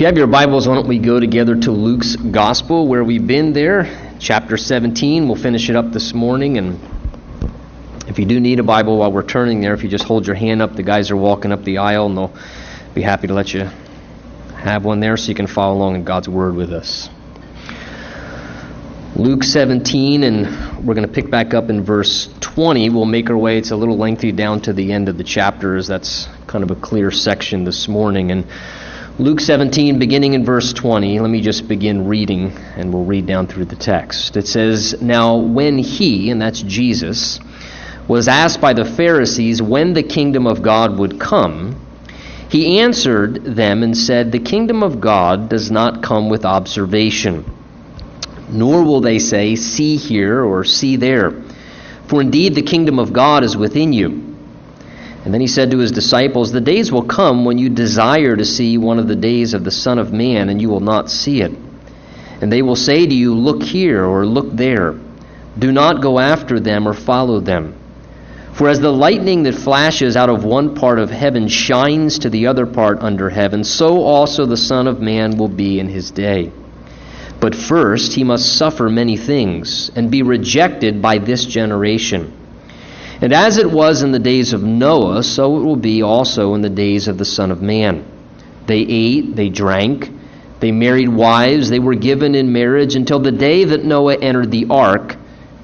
If you have your Bibles, why don't we go together to Luke's Gospel, where we've been there, chapter 17. We'll finish it up this morning. And if you do need a Bible while we're turning there, if you just hold your hand up, the guys are walking up the aisle, and they'll be happy to let you have one there so you can follow along in God's Word with us. Luke 17, and we're going to pick back up in verse 20. We'll make our way, it's a little lengthy, down to the end of the chapter, as That's kind of a clear section this morning. And Luke 17, beginning in verse 20, let me just begin reading, and we'll read down through the text. It says, Now when he, and that's Jesus, was asked by the Pharisees when the kingdom of God would come, he answered them and said, The kingdom of God does not come with observation, nor will they say, See here or see there. For indeed the kingdom of God is within you. And then he said to his disciples, The days will come when you desire to see one of the days of the Son of Man, and you will not see it. And they will say to you, Look here or look there. Do not go after them or follow them. For as the lightning that flashes out of one part of heaven shines to the other part under heaven, so also the Son of Man will be in his day. But first he must suffer many things, and be rejected by this generation. And as it was in the days of Noah, so it will be also in the days of the Son of Man. They ate, they drank, they married wives, they were given in marriage until the day that Noah entered the ark,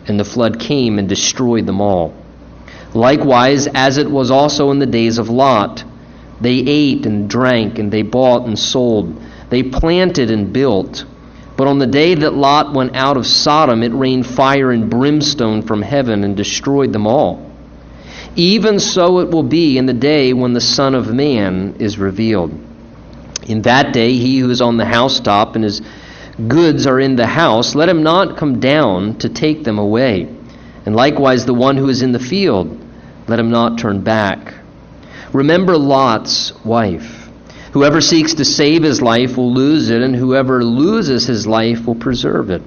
and the flood came and destroyed them all. Likewise, as it was also in the days of Lot, they ate and drank, and they bought and sold, they planted and built. But on the day that Lot went out of Sodom, it rained fire and brimstone from heaven and destroyed them all. Even so it will be in the day when the Son of Man is revealed. In that day, he who is on the housetop and his goods are in the house, let him not come down to take them away. And likewise, the one who is in the field, let him not turn back. Remember Lot's wife. Whoever seeks to save his life will lose it, and whoever loses his life will preserve it.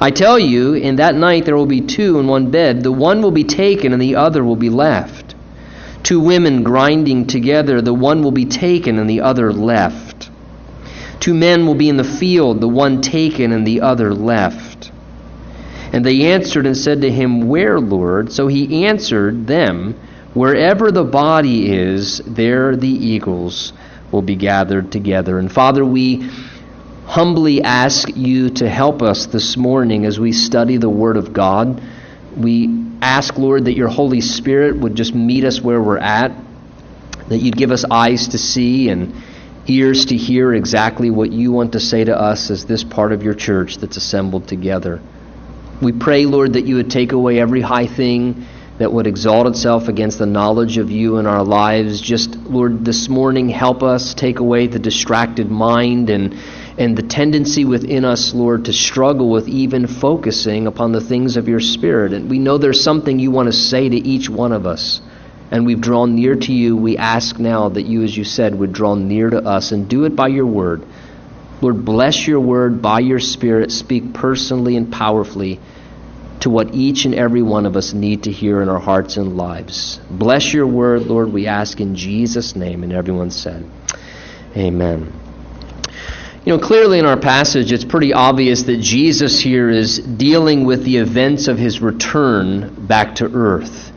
I tell you, in that night there will be two in one bed. The one will be taken, and the other will be left. Two women grinding together, the one will be taken, and the other left. Two men will be in the field, the one taken, and the other left. And they answered and said to him, Where, Lord? So he answered them, Wherever the body is, there the eagles will be gathered together. And Father, we humbly ask you to help us this morning as we study the Word of God. We ask, Lord, that your Holy Spirit would just meet us where we're at, that you'd give us eyes to see and ears to hear exactly what you want to say to us as this part of your church that's assembled together. We pray, Lord, that you would take away every high thing that would exalt itself against the knowledge of you in our lives. Just, Lord, this morning, help us take away the distracted mind and and the tendency within us, Lord, to struggle with even focusing upon the things of your Spirit. And we know there's something you want to say to each one of us. And we've drawn near to you. We ask now that you, as you said, would draw near to us and do it by your word. Lord, bless your word by your Spirit. Speak personally and powerfully to what each and every one of us need to hear in our hearts and lives. Bless your word, Lord, we ask in Jesus' name. And everyone said, Amen. You know, clearly in our passage, it's pretty obvious that Jesus here is dealing with the events of his return back to earth.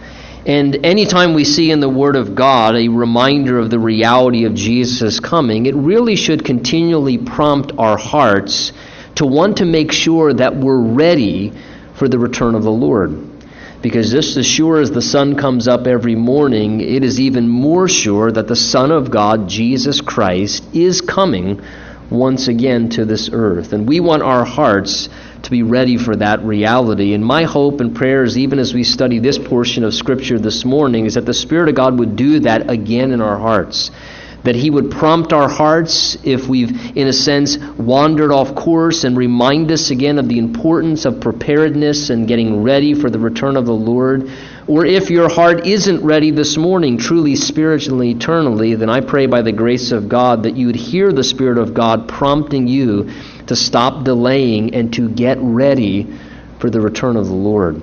And anytime we see in the Word of God a reminder of the reality of Jesus' coming, it really should continually prompt our hearts to want to make sure that we're ready for the return of the Lord. Because just as sure as the sun comes up every morning, it is even more sure that the Son of God, Jesus Christ, is coming once again to this earth. And we want our hearts to be ready for that reality. And my hope and prayers, even as we study this portion of Scripture this morning, is that the Spirit of God would do that again in our hearts. That He would prompt our hearts if we've, in a sense, wandered off course and remind us again of the importance of preparedness and getting ready for the return of the Lord or if your heart isn't ready this morning, truly spiritually, eternally, then I pray by the grace of God that you would hear the Spirit of God prompting you to stop delaying and to get ready for the return of the Lord.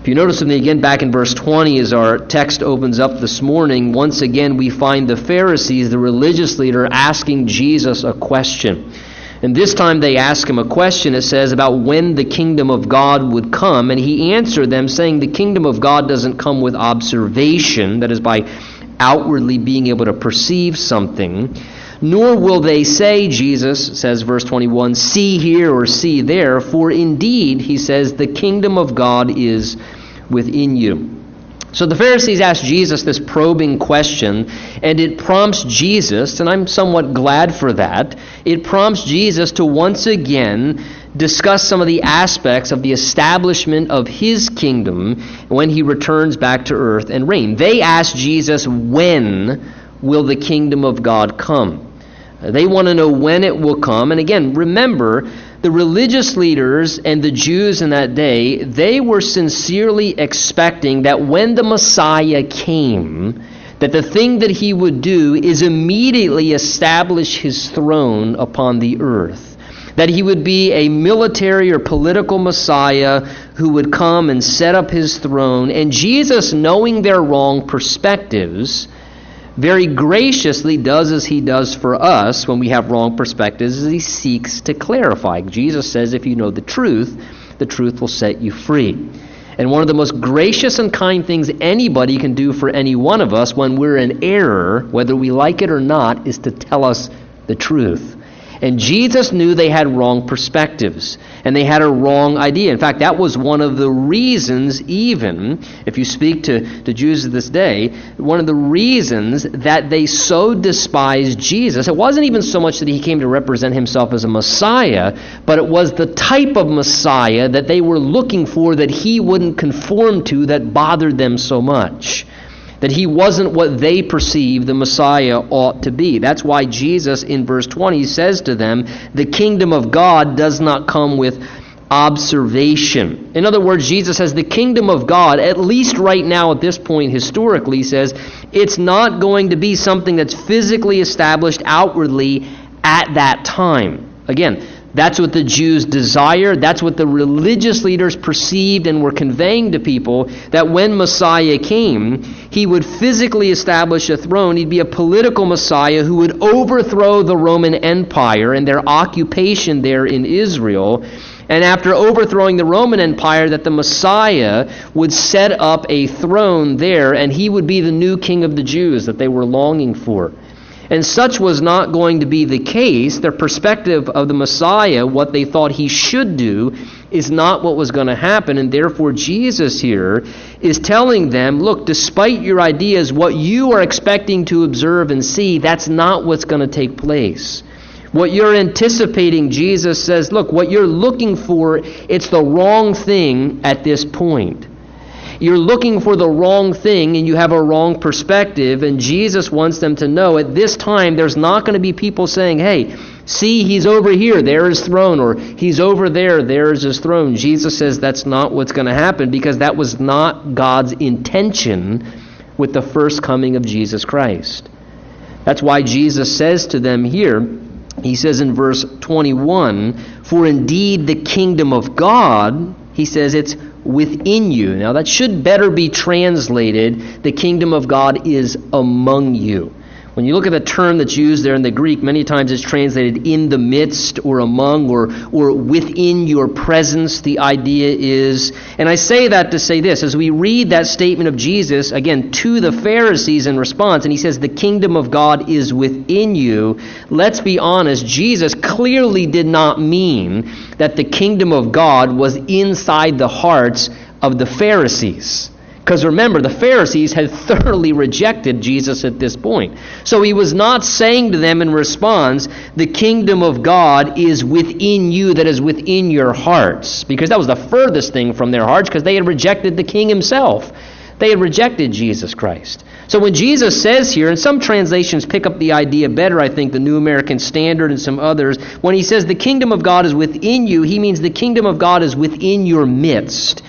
If you notice me again back in verse 20 as our text opens up this morning, once again we find the Pharisees, the religious leader, asking Jesus a question. And this time they ask him a question, it says, about when the kingdom of God would come. And he answered them, saying, The kingdom of God doesn't come with observation, that is, by outwardly being able to perceive something. Nor will they say, Jesus says, verse 21, see here or see there, for indeed, he says, the kingdom of God is within you. So the Pharisees ask Jesus this probing question, and it prompts Jesus, and I'm somewhat glad for that, it prompts Jesus to once again discuss some of the aspects of the establishment of his kingdom when he returns back to earth and reign. They ask Jesus, when will the kingdom of God come? They want to know when it will come. And again, remember, the religious leaders and the Jews in that day, they were sincerely expecting that when the Messiah came, that the thing that he would do is immediately establish his throne upon the earth. That he would be a military or political Messiah who would come and set up his throne. And Jesus, knowing their wrong perspectives, very graciously does as he does for us when we have wrong perspectives, he seeks to clarify. Jesus says, if you know the truth, the truth will set you free. And one of the most gracious and kind things anybody can do for any one of us when we're in error, whether we like it or not, is to tell us the truth. And Jesus knew they had wrong perspectives and they had a wrong idea. In fact, that was one of the reasons, even if you speak to, to Jews of this day, one of the reasons that they so despised Jesus. It wasn't even so much that he came to represent himself as a Messiah, but it was the type of Messiah that they were looking for that he wouldn't conform to that bothered them so much that he wasn't what they perceived the Messiah ought to be. That's why Jesus in verse 20 says to them, The kingdom of God does not come with observation. In other words, Jesus says the kingdom of God, at least right now at this point historically, says it's not going to be something that's physically established outwardly at that time. Again, that's what the Jews desired. That's what the religious leaders perceived and were conveying to people that when Messiah came, he would physically establish a throne. He'd be a political Messiah who would overthrow the Roman Empire and their occupation there in Israel. And after overthrowing the Roman Empire, that the Messiah would set up a throne there and he would be the new king of the Jews that they were longing for. And such was not going to be the case. Their perspective of the Messiah, what they thought he should do, is not what was going to happen. And therefore, Jesus here is telling them look, despite your ideas, what you are expecting to observe and see, that's not what's going to take place. What you're anticipating, Jesus says, look, what you're looking for, it's the wrong thing at this point. You're looking for the wrong thing and you have a wrong perspective. And Jesus wants them to know at this time there's not going to be people saying, hey, see, he's over here, there is throne, or he's over there, there is his throne. Jesus says that's not what's going to happen because that was not God's intention with the first coming of Jesus Christ. That's why Jesus says to them here, he says in verse 21, For indeed the kingdom of God, he says, it's within you. Now, that should better be translated the kingdom of God is among you. When you look at the term that's used there in the Greek, many times it's translated in the midst or among or, or within your presence, the idea is. And I say that to say this as we read that statement of Jesus, again, to the Pharisees in response, and he says, The kingdom of God is within you. Let's be honest, Jesus clearly did not mean that the kingdom of God was inside the hearts of the Pharisees. Because remember, the Pharisees had thoroughly rejected Jesus at this point. So he was not saying to them in response, The kingdom of God is within you, that is within your hearts. Because that was the furthest thing from their hearts, because they had rejected the king himself. They had rejected Jesus Christ. So when Jesus says here, and some translations pick up the idea better, I think, the New American Standard and some others, when he says the kingdom of God is within you, he means the kingdom of God is within your midst.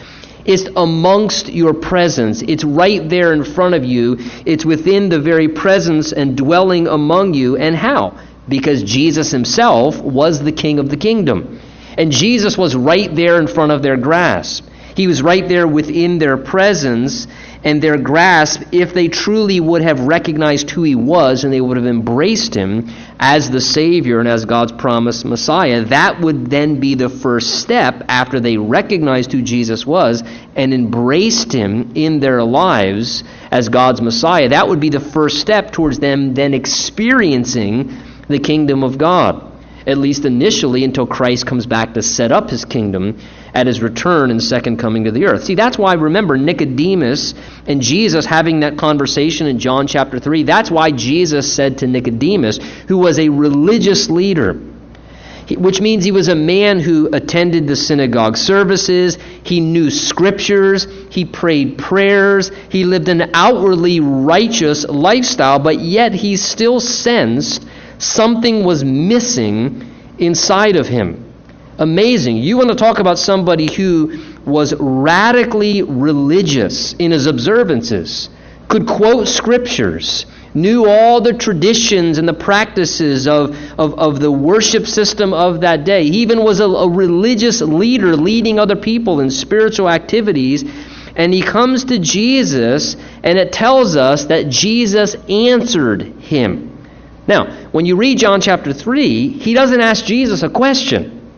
It's amongst your presence. It's right there in front of you. It's within the very presence and dwelling among you. And how? Because Jesus himself was the king of the kingdom. And Jesus was right there in front of their grasp. He was right there within their presence and their grasp if they truly would have recognized who he was and they would have embraced him as the Savior and as God's promised Messiah. That would then be the first step after they recognized who Jesus was and embraced him in their lives as God's Messiah. That would be the first step towards them then experiencing the kingdom of God at least initially, until Christ comes back to set up his kingdom at his return and second coming to the earth. See, that's why, remember, Nicodemus and Jesus having that conversation in John chapter 3, that's why Jesus said to Nicodemus, who was a religious leader, which means he was a man who attended the synagogue services, he knew scriptures, he prayed prayers, he lived an outwardly righteous lifestyle, but yet he still sensed something was missing inside of him. Amazing. You want to talk about somebody who was radically religious in his observances, could quote scriptures, knew all the traditions and the practices of, of, of the worship system of that day. He even was a, a religious leader leading other people in spiritual activities. And he comes to Jesus, and it tells us that Jesus answered him. Now, when you read John chapter 3, he doesn't ask Jesus a question.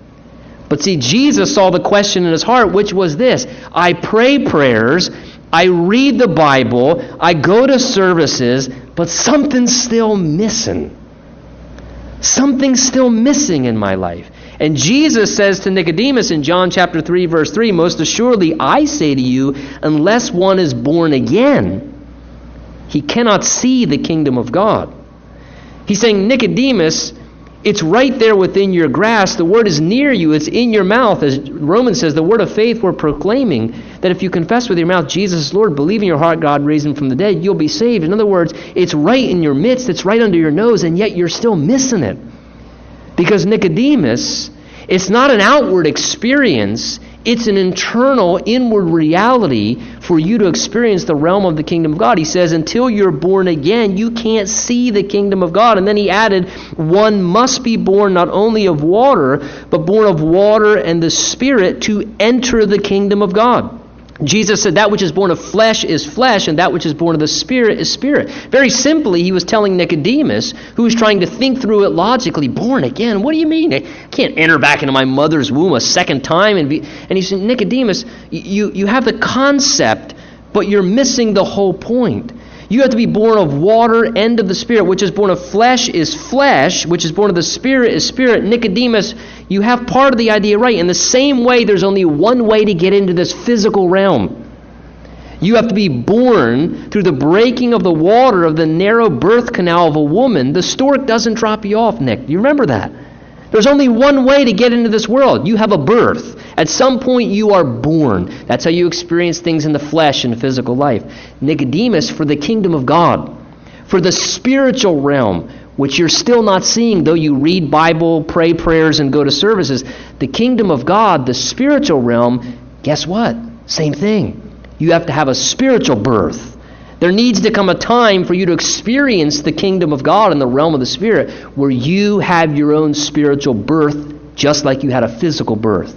But see, Jesus saw the question in his heart, which was this I pray prayers, I read the Bible, I go to services, but something's still missing. Something's still missing in my life. And Jesus says to Nicodemus in John chapter 3 verse 3, most assuredly I say to you, unless one is born again, he cannot see the kingdom of God. He's saying, Nicodemus, it's right there within your grasp. The word is near you, it's in your mouth. As Romans says, the word of faith we're proclaiming that if you confess with your mouth Jesus is Lord, believe in your heart God raised him from the dead, you'll be saved. In other words, it's right in your midst, it's right under your nose, and yet you're still missing it. Because Nicodemus, it's not an outward experience, it's an internal, inward reality for you to experience the realm of the kingdom of God. He says, until you're born again, you can't see the kingdom of God. And then he added, one must be born not only of water, but born of water and the Spirit to enter the kingdom of God. Jesus said, That which is born of flesh is flesh, and that which is born of the Spirit is spirit. Very simply, he was telling Nicodemus, who was trying to think through it logically, born again? What do you mean? I can't enter back into my mother's womb a second time. And, be, and he said, Nicodemus, you, you have the concept, but you're missing the whole point. You have to be born of water and of the Spirit, which is born of flesh is flesh, which is born of the Spirit is spirit. Nicodemus, you have part of the idea right. In the same way, there's only one way to get into this physical realm. You have to be born through the breaking of the water of the narrow birth canal of a woman. The stork doesn't drop you off, Nick. Do you remember that? There's only one way to get into this world. You have a birth. At some point, you are born. That's how you experience things in the flesh and physical life. Nicodemus, for the kingdom of God, for the spiritual realm, which you're still not seeing, though you read Bible, pray prayers, and go to services, the kingdom of God, the spiritual realm, guess what? Same thing. You have to have a spiritual birth. There needs to come a time for you to experience the kingdom of God in the realm of the Spirit where you have your own spiritual birth just like you had a physical birth.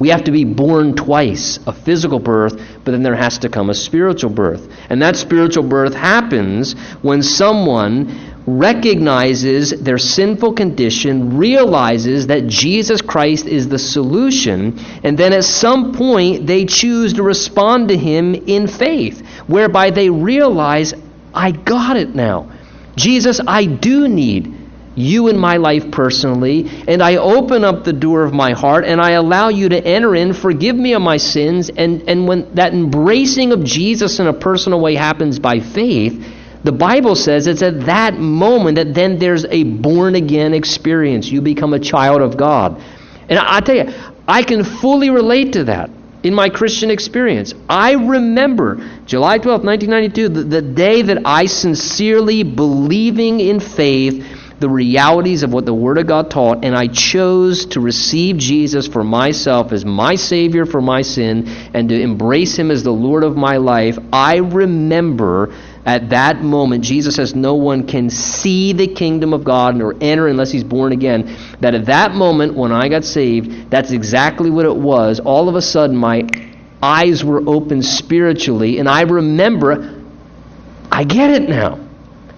We have to be born twice a physical birth, but then there has to come a spiritual birth. And that spiritual birth happens when someone recognizes their sinful condition, realizes that Jesus Christ is the solution, and then at some point they choose to respond to Him in faith, whereby they realize, I got it now. Jesus, I do need you in my life personally, and I open up the door of my heart and I allow you to enter in, forgive me of my sins, and, and when that embracing of Jesus in a personal way happens by faith, the Bible says it's at that moment that then there's a born again experience. You become a child of God. And I, tell you, I can fully relate to that in my Christian experience. I remember July 12, 1992, the, the day that I sincerely, believing in faith, the realities of what the Word of God taught, and I chose to receive Jesus for myself as my Savior for my sin and to embrace Him as the Lord of my life, I remember at that moment, Jesus says no one can see the kingdom of God nor enter unless he's born again. That at that moment, when I got saved, that's exactly what it was. All of a sudden, my eyes were opened spiritually, and I remember, I get it now.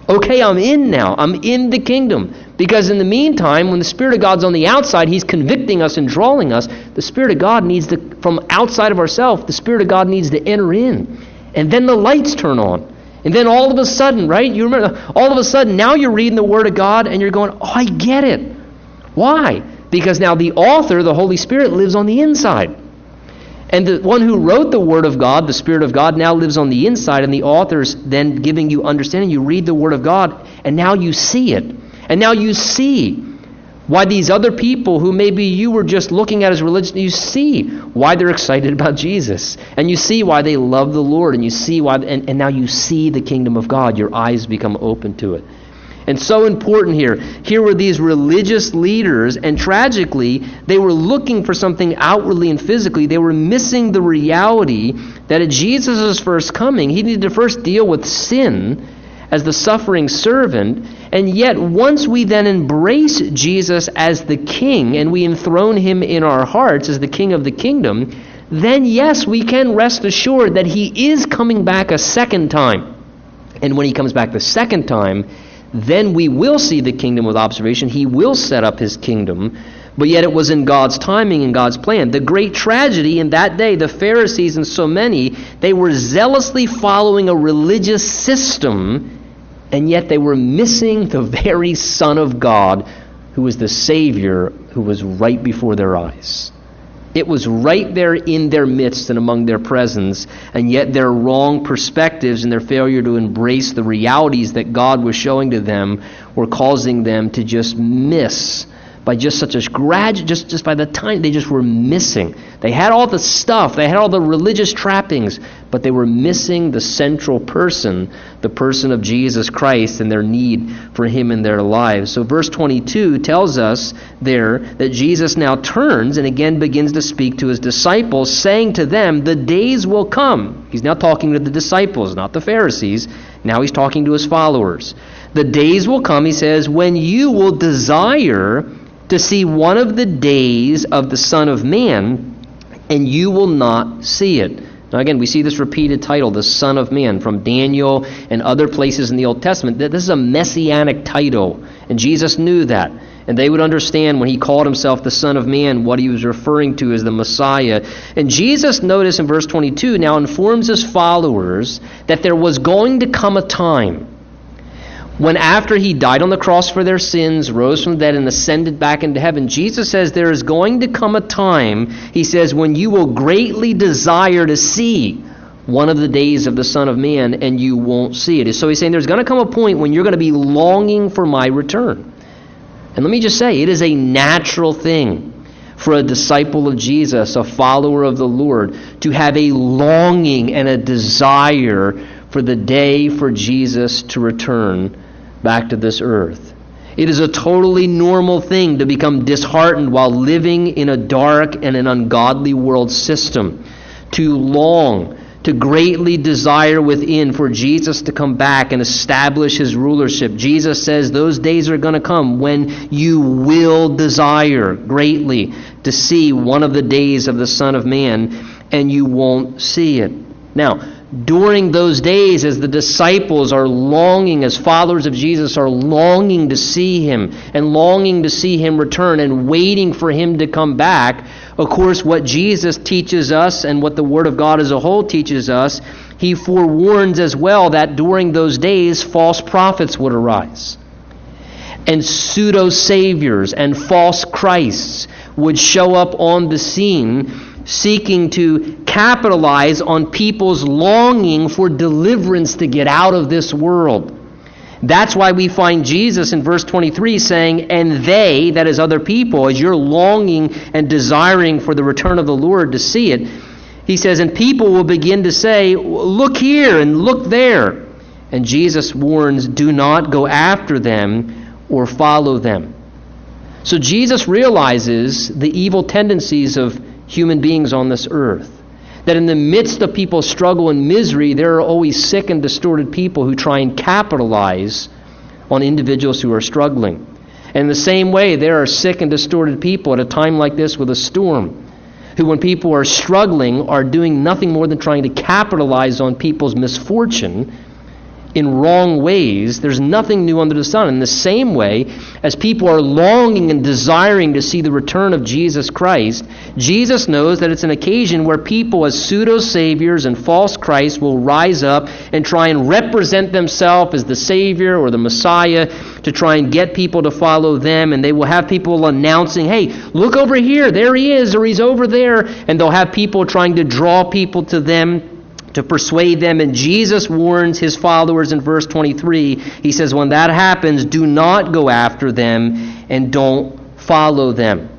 Okay, I'm in now. I'm in the kingdom. Because in the meantime, when the Spirit of God's on the outside, He's convicting us and drawing us. The Spirit of God needs to, from outside of ourselves, the Spirit of God needs to enter in. And then the lights turn on. And then all of a sudden, right? You remember, all of a sudden, now you're reading the Word of God and you're going, oh, I get it. Why? Because now the author, the Holy Spirit, lives on the inside. And the one who wrote the Word of God, the Spirit of God, now lives on the inside, and the author's then giving you understanding. You read the Word of God, and now you see it. And now you see why these other people who maybe you were just looking at as religion, you see why they're excited about Jesus. And you see why they love the Lord. And you see why, and, and now you see the kingdom of God. Your eyes become open to it. And so important here. Here were these religious leaders, and tragically, they were looking for something outwardly and physically. They were missing the reality that at Jesus' first coming, he needed to first deal with sin as the suffering servant. And yet, once we then embrace Jesus as the king and we enthrone him in our hearts as the king of the kingdom, then yes, we can rest assured that he is coming back a second time. And when he comes back the second time, then we will see the kingdom with observation. He will set up his kingdom. But yet it was in God's timing and God's plan. The great tragedy in that day, the Pharisees and so many, they were zealously following a religious system, and yet they were missing the very Son of God, who was the Savior, who was right before their eyes. It was right there in their midst and among their presence, and yet their wrong perspectives and their failure to embrace the realities that God was showing to them were causing them to just miss by just such a gradual, just, just by the time they just were missing. They had all the stuff, they had all the religious trappings, but they were missing the central person, the person of Jesus Christ, and their need for Him in their lives. So, verse 22 tells us there that Jesus now turns and again begins to speak to His disciples, saying to them, The days will come. He's now talking to the disciples, not the Pharisees. Now He's talking to His followers. The days will come, He says, when you will desire to see one of the days of the Son of Man, and you will not see it. Now, again, we see this repeated title, the Son of Man, from Daniel and other places in the Old Testament. This is a messianic title, and Jesus knew that. And they would understand when he called himself the Son of Man what he was referring to as the Messiah. And Jesus, notice in verse 22, now informs his followers that there was going to come a time when after he died on the cross for their sins, rose from the dead, and ascended back into heaven, Jesus says there is going to come a time, he says, when you will greatly desire to see one of the days of the Son of Man, and you won't see it. So he's saying there's going to come a point when you're going to be longing for my return. And let me just say, it is a natural thing for a disciple of Jesus, a follower of the Lord, to have a longing and a desire for the day for Jesus to return back to this earth. It is a totally normal thing to become disheartened while living in a dark and an ungodly world system, to long, to greatly desire within for Jesus to come back and establish his rulership. Jesus says those days are going to come when you will desire greatly to see one of the days of the Son of Man, and you won't see it. Now, during those days as the disciples are longing, as followers of Jesus are longing to see him and longing to see him return and waiting for him to come back, of course, what Jesus teaches us and what the Word of God as a whole teaches us, he forewarns as well that during those days false prophets would arise. And pseudo saviors and false Christs would show up on the scene seeking to capitalize on people's longing for deliverance to get out of this world. That's why we find Jesus in verse 23 saying, And they, that is other people, as you're longing and desiring for the return of the Lord to see it, he says, And people will begin to say, Look here and look there. And Jesus warns, Do not go after them or follow them. So Jesus realizes the evil tendencies of human beings on this earth. That in the midst of people's struggle and misery, there are always sick and distorted people who try and capitalize on individuals who are struggling. And in the same way, there are sick and distorted people at a time like this with a storm who, when people are struggling, are doing nothing more than trying to capitalize on people's misfortune in wrong ways, there's nothing new under the sun. In the same way, as people are longing and desiring to see the return of Jesus Christ, Jesus knows that it's an occasion where people, as pseudo saviors and false Christs, will rise up and try and represent themselves as the Savior or the Messiah to try and get people to follow them. And they will have people announcing, hey, look over here, there he is, or he's over there. And they'll have people trying to draw people to them to persuade them. And Jesus warns his followers in verse 23. He says, When that happens, do not go after them and don't follow them.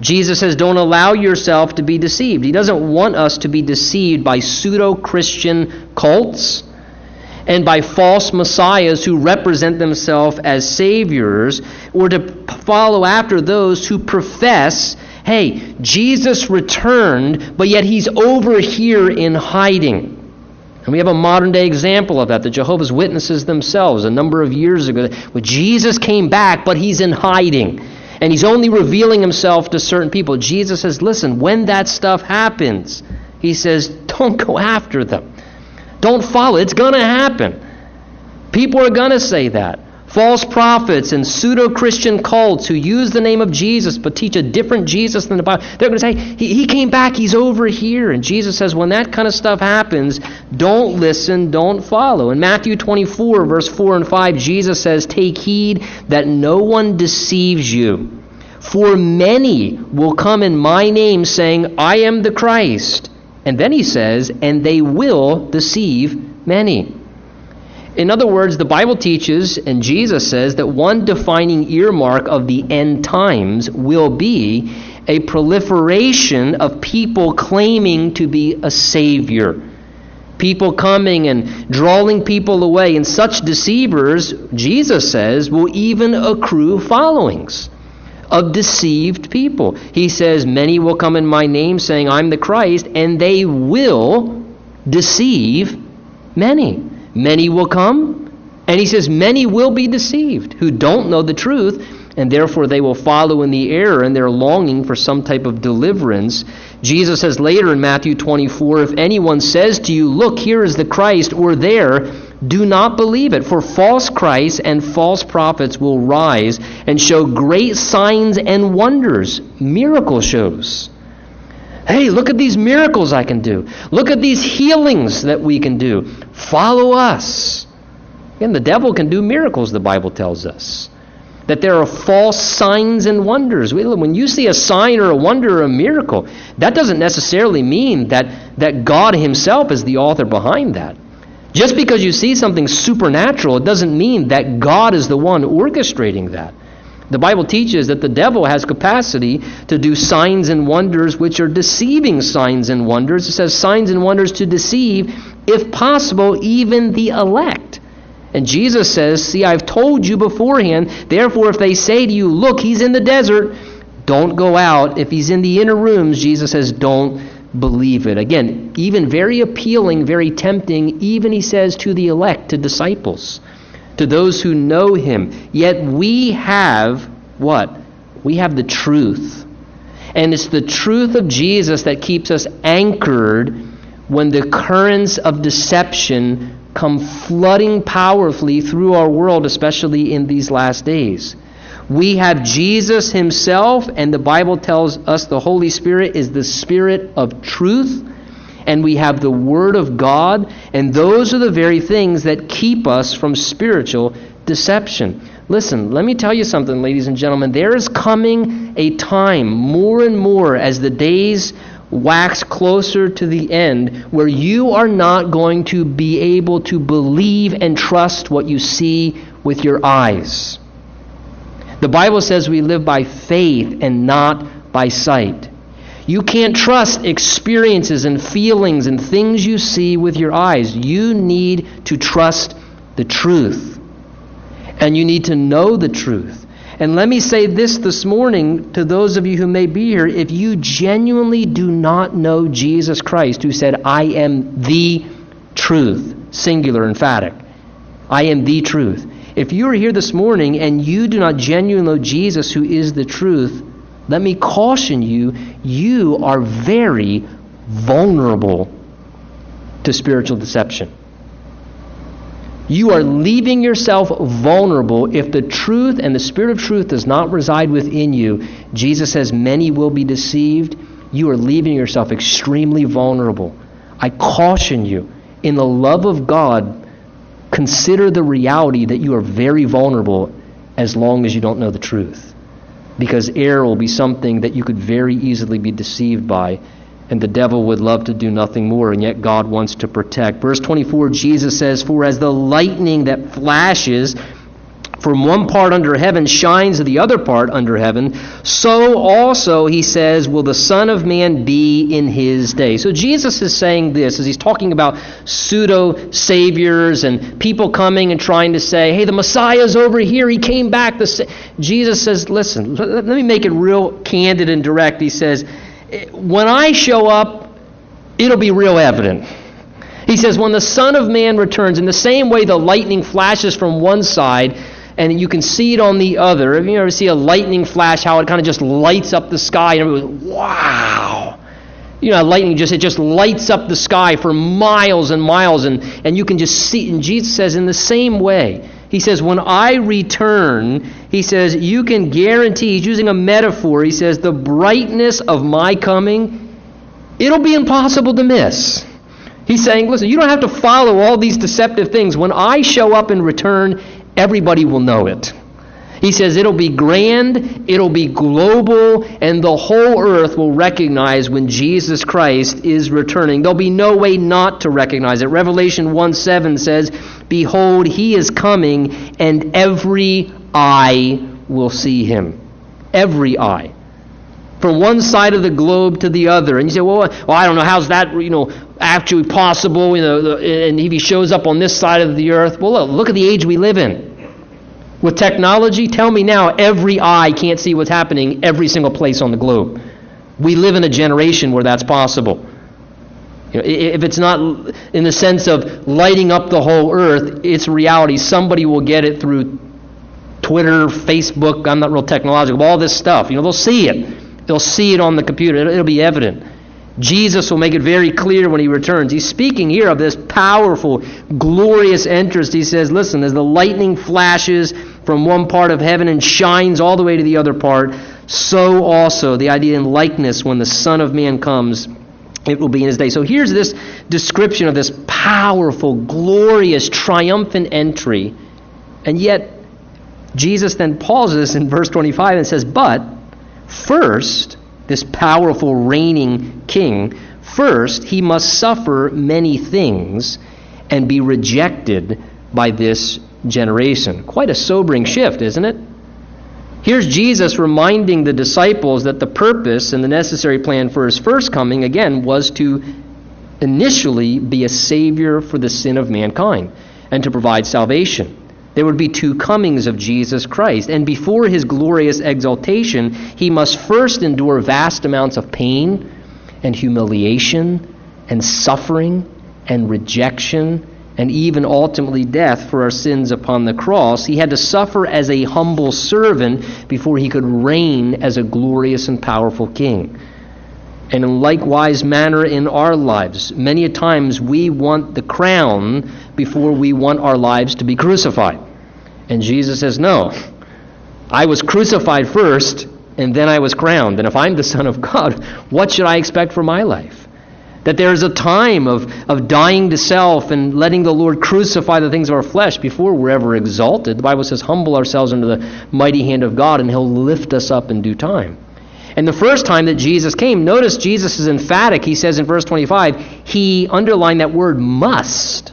Jesus says, Don't allow yourself to be deceived. He doesn't want us to be deceived by pseudo Christian cults and by false messiahs who represent themselves as saviors, or to follow after those who profess hey, Jesus returned, but yet he's over here in hiding. And we have a modern day example of that, the Jehovah's Witnesses themselves, a number of years ago, When Jesus came back, but he's in hiding. And he's only revealing himself to certain people. Jesus says, listen, when that stuff happens, he says, don't go after them. Don't follow. It's going to happen. People are going to say that false prophets and pseudo Christian cults who use the name of Jesus but teach a different Jesus than the Bible, they're going to say, he, he came back, he's over here. And Jesus says, when that kind of stuff happens, don't listen, don't follow. In Matthew 24, verse 4 and 5, Jesus says, Take heed that no one deceives you. For many will come in my name saying, I am the Christ. And then he says, And they will deceive many. In other words, the Bible teaches, and Jesus says, that one defining earmark of the end times will be a proliferation of people claiming to be a Savior. People coming and drawing people away. And such deceivers, Jesus says, will even accrue followings of deceived people. He says, Many will come in my name saying, I'm the Christ, and they will deceive many. Many will come. And he says, Many will be deceived who don't know the truth, and therefore they will follow in the error, and they're longing for some type of deliverance. Jesus says later in Matthew 24, If anyone says to you, Look, here is the Christ, or there, do not believe it, for false Christs and false prophets will rise and show great signs and wonders, miracle shows Hey, look at these miracles I can do. Look at these healings that we can do. Follow us. And the devil can do miracles, the Bible tells us. That there are false signs and wonders. When you see a sign or a wonder or a miracle, that doesn't necessarily mean that, that God Himself is the author behind that. Just because you see something supernatural, it doesn't mean that God is the one orchestrating that. The Bible teaches that the devil has capacity to do signs and wonders which are deceiving signs and wonders. It says signs and wonders to deceive, if possible, even the elect. And Jesus says, See, I've told you beforehand, therefore, if they say to you, Look, he's in the desert, don't go out. If he's in the inner rooms, Jesus says, Don't believe it. Again, even very appealing, very tempting, even he says to the elect, to disciples to those who know him. Yet we have what? We have the truth. And it's the truth of Jesus that keeps us anchored when the currents of deception come flooding powerfully through our world, especially in these last days. We have Jesus Himself, and the Bible tells us the Holy Spirit is the Spirit of truth and we have the Word of God, and those are the very things that keep us from spiritual deception. Listen, let me tell you something, ladies and gentlemen. There is coming a time, more and more, as the days wax closer to the end, where you are not going to be able to believe and trust what you see with your eyes. The Bible says we live by faith and not by sight. You can't trust experiences and feelings and things you see with your eyes. You need to trust the truth. And you need to know the truth. And let me say this this morning to those of you who may be here. If you genuinely do not know Jesus Christ, who said, I am the truth, singular, emphatic, I am the truth. If you are here this morning and you do not genuinely know Jesus, who is the truth, let me caution you, you are very vulnerable to spiritual deception. You are leaving yourself vulnerable if the truth and the Spirit of truth does not reside within you. Jesus says, Many will be deceived. You are leaving yourself extremely vulnerable. I caution you, in the love of God, consider the reality that you are very vulnerable as long as you don't know the truth. Because error will be something that you could very easily be deceived by and the devil would love to do nothing more, and yet God wants to protect. Verse 24, Jesus says, For as the lightning that flashes from one part under heaven shines to the other part under heaven, so also, he says, will the Son of Man be in his day. So Jesus is saying this as he's talking about pseudo saviors and people coming and trying to say, hey, the Messiah's over here, he came back. Jesus says, listen, let me make it real candid and direct. He says, when I show up, it'll be real evident. He says, when the Son of Man returns, in the same way the lightning flashes from one side and you can see it on the other. Have you ever see a lightning flash, how it kind of just lights up the sky and everyone goes, wow. You know, lightning just it just lights up the sky for miles and miles, and, and you can just see. And Jesus says, in the same way, he says, when I return, he says, you can guarantee, he's using a metaphor. He says, the brightness of my coming, it'll be impossible to miss. He's saying, listen, you don't have to follow all these deceptive things. When I show up and return, everybody will know it. He says it'll be grand, it'll be global, and the whole earth will recognize when Jesus Christ is returning. There'll be no way not to recognize it. Revelation 1 7 says, Behold, he is coming, and every eye will see him. Every eye. From one side of the globe to the other. And you say, well, well I don't know, how's that, you know, actually possible? You know, and if he shows up on this side of the earth. Well, look, look at the age we live in. With technology, tell me now, every eye can't see what's happening every single place on the globe. We live in a generation where that's possible. You know, if it's not in the sense of lighting up the whole earth, it's reality. Somebody will get it through Twitter, Facebook. I'm not real technological. All this stuff. You know, they'll see it. They'll see it on the computer. It'll, it'll be evident. Jesus will make it very clear when he returns. He's speaking here of this powerful, glorious entrance. He says, Listen, as the lightning flashes from one part of heaven and shines all the way to the other part, so also the idea in likeness when the Son of Man comes, it will be in his day. So here's this description of this powerful, glorious, triumphant entry. And yet, Jesus then pauses in verse 25 and says, But first, this powerful reigning king, first he must suffer many things and be rejected by this generation. Quite a sobering shift, isn't it? Here's Jesus reminding the disciples that the purpose and the necessary plan for his first coming, again, was to initially be a savior for the sin of mankind and to provide salvation. There would be two comings of Jesus Christ. And before his glorious exaltation, he must first endure vast amounts of pain and humiliation and suffering and rejection and even ultimately death for our sins upon the cross. He had to suffer as a humble servant before he could reign as a glorious and powerful king. And in likewise manner in our lives, many a times we want the crown before we want our lives to be crucified. And Jesus says, No. I was crucified first, and then I was crowned. And if I'm the Son of God, what should I expect for my life? That there is a time of, of dying to self and letting the Lord crucify the things of our flesh before we're ever exalted. The Bible says, Humble ourselves under the mighty hand of God, and He'll lift us up in due time. And the first time that Jesus came, notice Jesus is emphatic. He says in verse 25, He underlined that word must.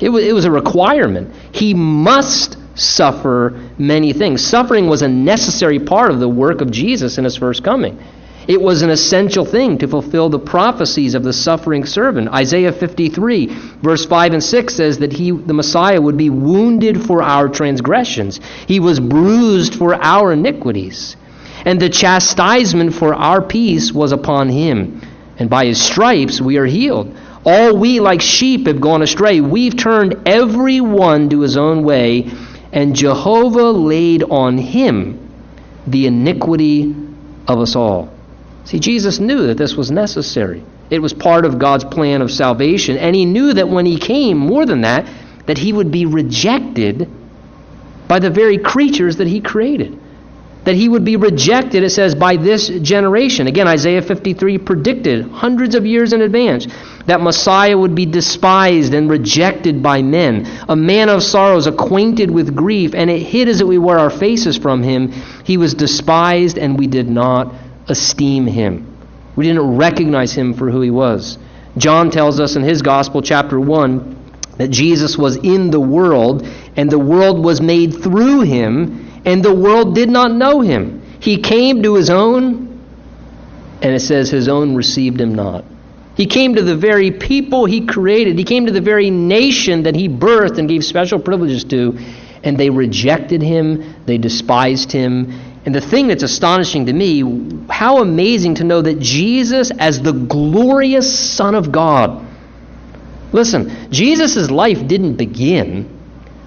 It was, it was a requirement. He must suffer many things. Suffering was a necessary part of the work of Jesus in his first coming. It was an essential thing to fulfill the prophecies of the suffering servant. Isaiah 53, verse 5 and 6 says that he, the Messiah, would be wounded for our transgressions, he was bruised for our iniquities, and the chastisement for our peace was upon him. And by his stripes we are healed. All we like sheep have gone astray. We've turned every one to his own way and Jehovah laid on him the iniquity of us all. See, Jesus knew that this was necessary. It was part of God's plan of salvation, and he knew that when he came, more than that, that he would be rejected by the very creatures that he created. That he would be rejected, it says, by this generation. Again, Isaiah 53 predicted hundreds of years in advance that Messiah would be despised and rejected by men, a man of sorrows, acquainted with grief, and it hid as it we were our faces from him. He was despised, and we did not esteem him. We didn't recognize him for who he was. John tells us in his Gospel, chapter 1, that Jesus was in the world, and the world was made through him, and the world did not know him. He came to his own, and it says, his own received him not. He came to the very people he created, he came to the very nation that he birthed and gave special privileges to, and they rejected him, they despised him. And the thing that's astonishing to me, how amazing to know that Jesus, as the glorious Son of God, Listen, Jesus' life didn't begin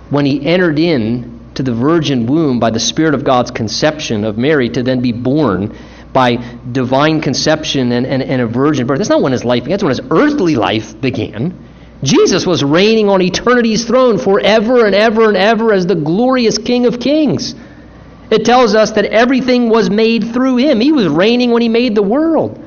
when he entered in to the virgin womb by the Spirit of God's conception of Mary to then be born by divine conception and, and, and a virgin birth. That's not when his life began, that's when his earthly life began. Jesus was reigning on eternity's throne forever and ever and ever as the glorious King of Kings. It tells us that everything was made through him. He was reigning when he made the world.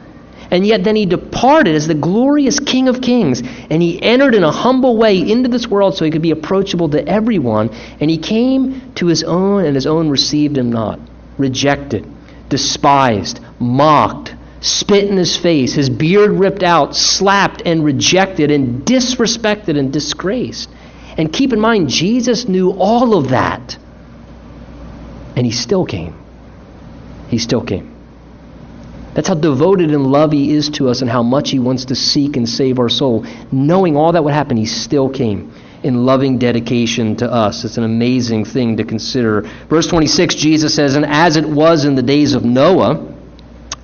And yet then he departed as the glorious King of Kings. And he entered in a humble way into this world so he could be approachable to everyone. And he came to his own, and his own received him not. Rejected, despised, mocked, spit in his face, his beard ripped out, slapped and rejected, and disrespected and disgraced. And keep in mind, Jesus knew all of that. And he still came. He still came. That's how devoted and love He is to us and how much He wants to seek and save our soul. Knowing all that would happen, He still came in loving dedication to us. It's an amazing thing to consider. Verse 26, Jesus says, And as it was in the days of Noah,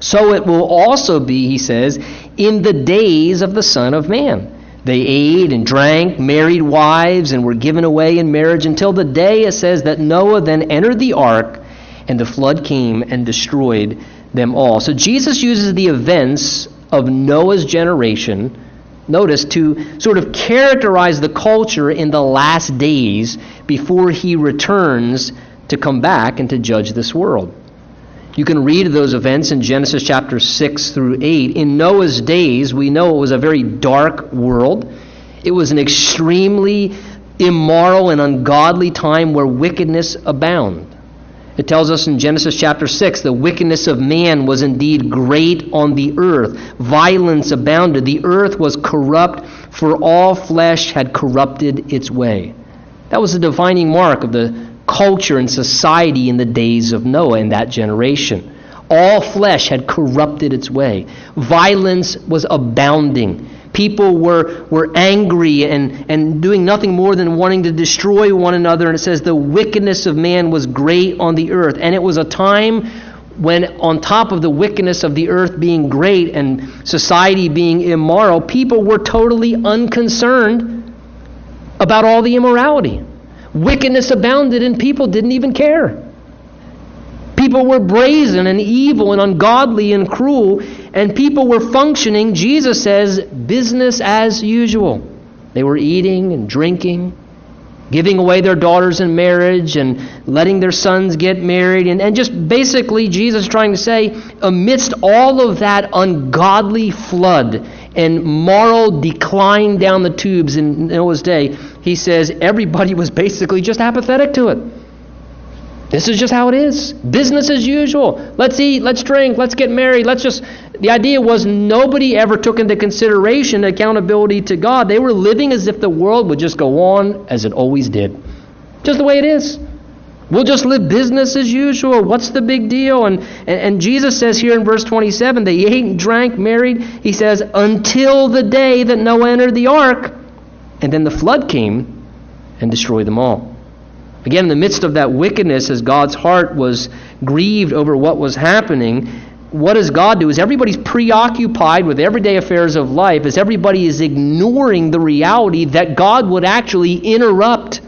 so it will also be, he says, in the days of the Son of Man. They ate and drank, married wives, and were given away in marriage until the day, it says, that Noah then entered the ark, and the flood came and destroyed them all. So Jesus uses the events of Noah's generation, notice, to sort of characterize the culture in the last days before he returns to come back and to judge this world. You can read those events in Genesis chapter 6 through 8. In Noah's days, we know it was a very dark world. It was an extremely immoral and ungodly time where wickedness abounded. It tells us in Genesis chapter 6 the wickedness of man was indeed great on the earth. Violence abounded. The earth was corrupt, for all flesh had corrupted its way. That was the defining mark of the culture and society in the days of Noah in that generation. All flesh had corrupted its way. Violence was abounding. People were, were angry and, and doing nothing more than wanting to destroy one another. And it says the wickedness of man was great on the earth. And it was a time when, on top of the wickedness of the earth being great and society being immoral, people were totally unconcerned about all the immorality. Wickedness abounded and people didn't even care. People were brazen and evil and ungodly and cruel, and people were functioning, Jesus says, business as usual. They were eating and drinking, giving away their daughters in marriage and letting their sons get married. And, and just basically, Jesus trying to say, amidst all of that ungodly flood and moral decline down the tubes in Noah's day, he says everybody was basically just apathetic to it. This is just how it is. Business as usual. Let's eat, let's drink, let's get married. Let's just. The idea was nobody ever took into consideration accountability to God. They were living as if the world would just go on as it always did. Just the way it is. We'll just live business as usual. What's the big deal? And, and, and Jesus says here in verse 27 they ate and drank, married. He says, until the day that Noah entered the ark. And then the flood came and destroyed them all. Again, in the midst of that wickedness, as God's heart was grieved over what was happening, what does God do? Is everybody's preoccupied with everyday affairs of life, as everybody is ignoring the reality that God would actually interrupt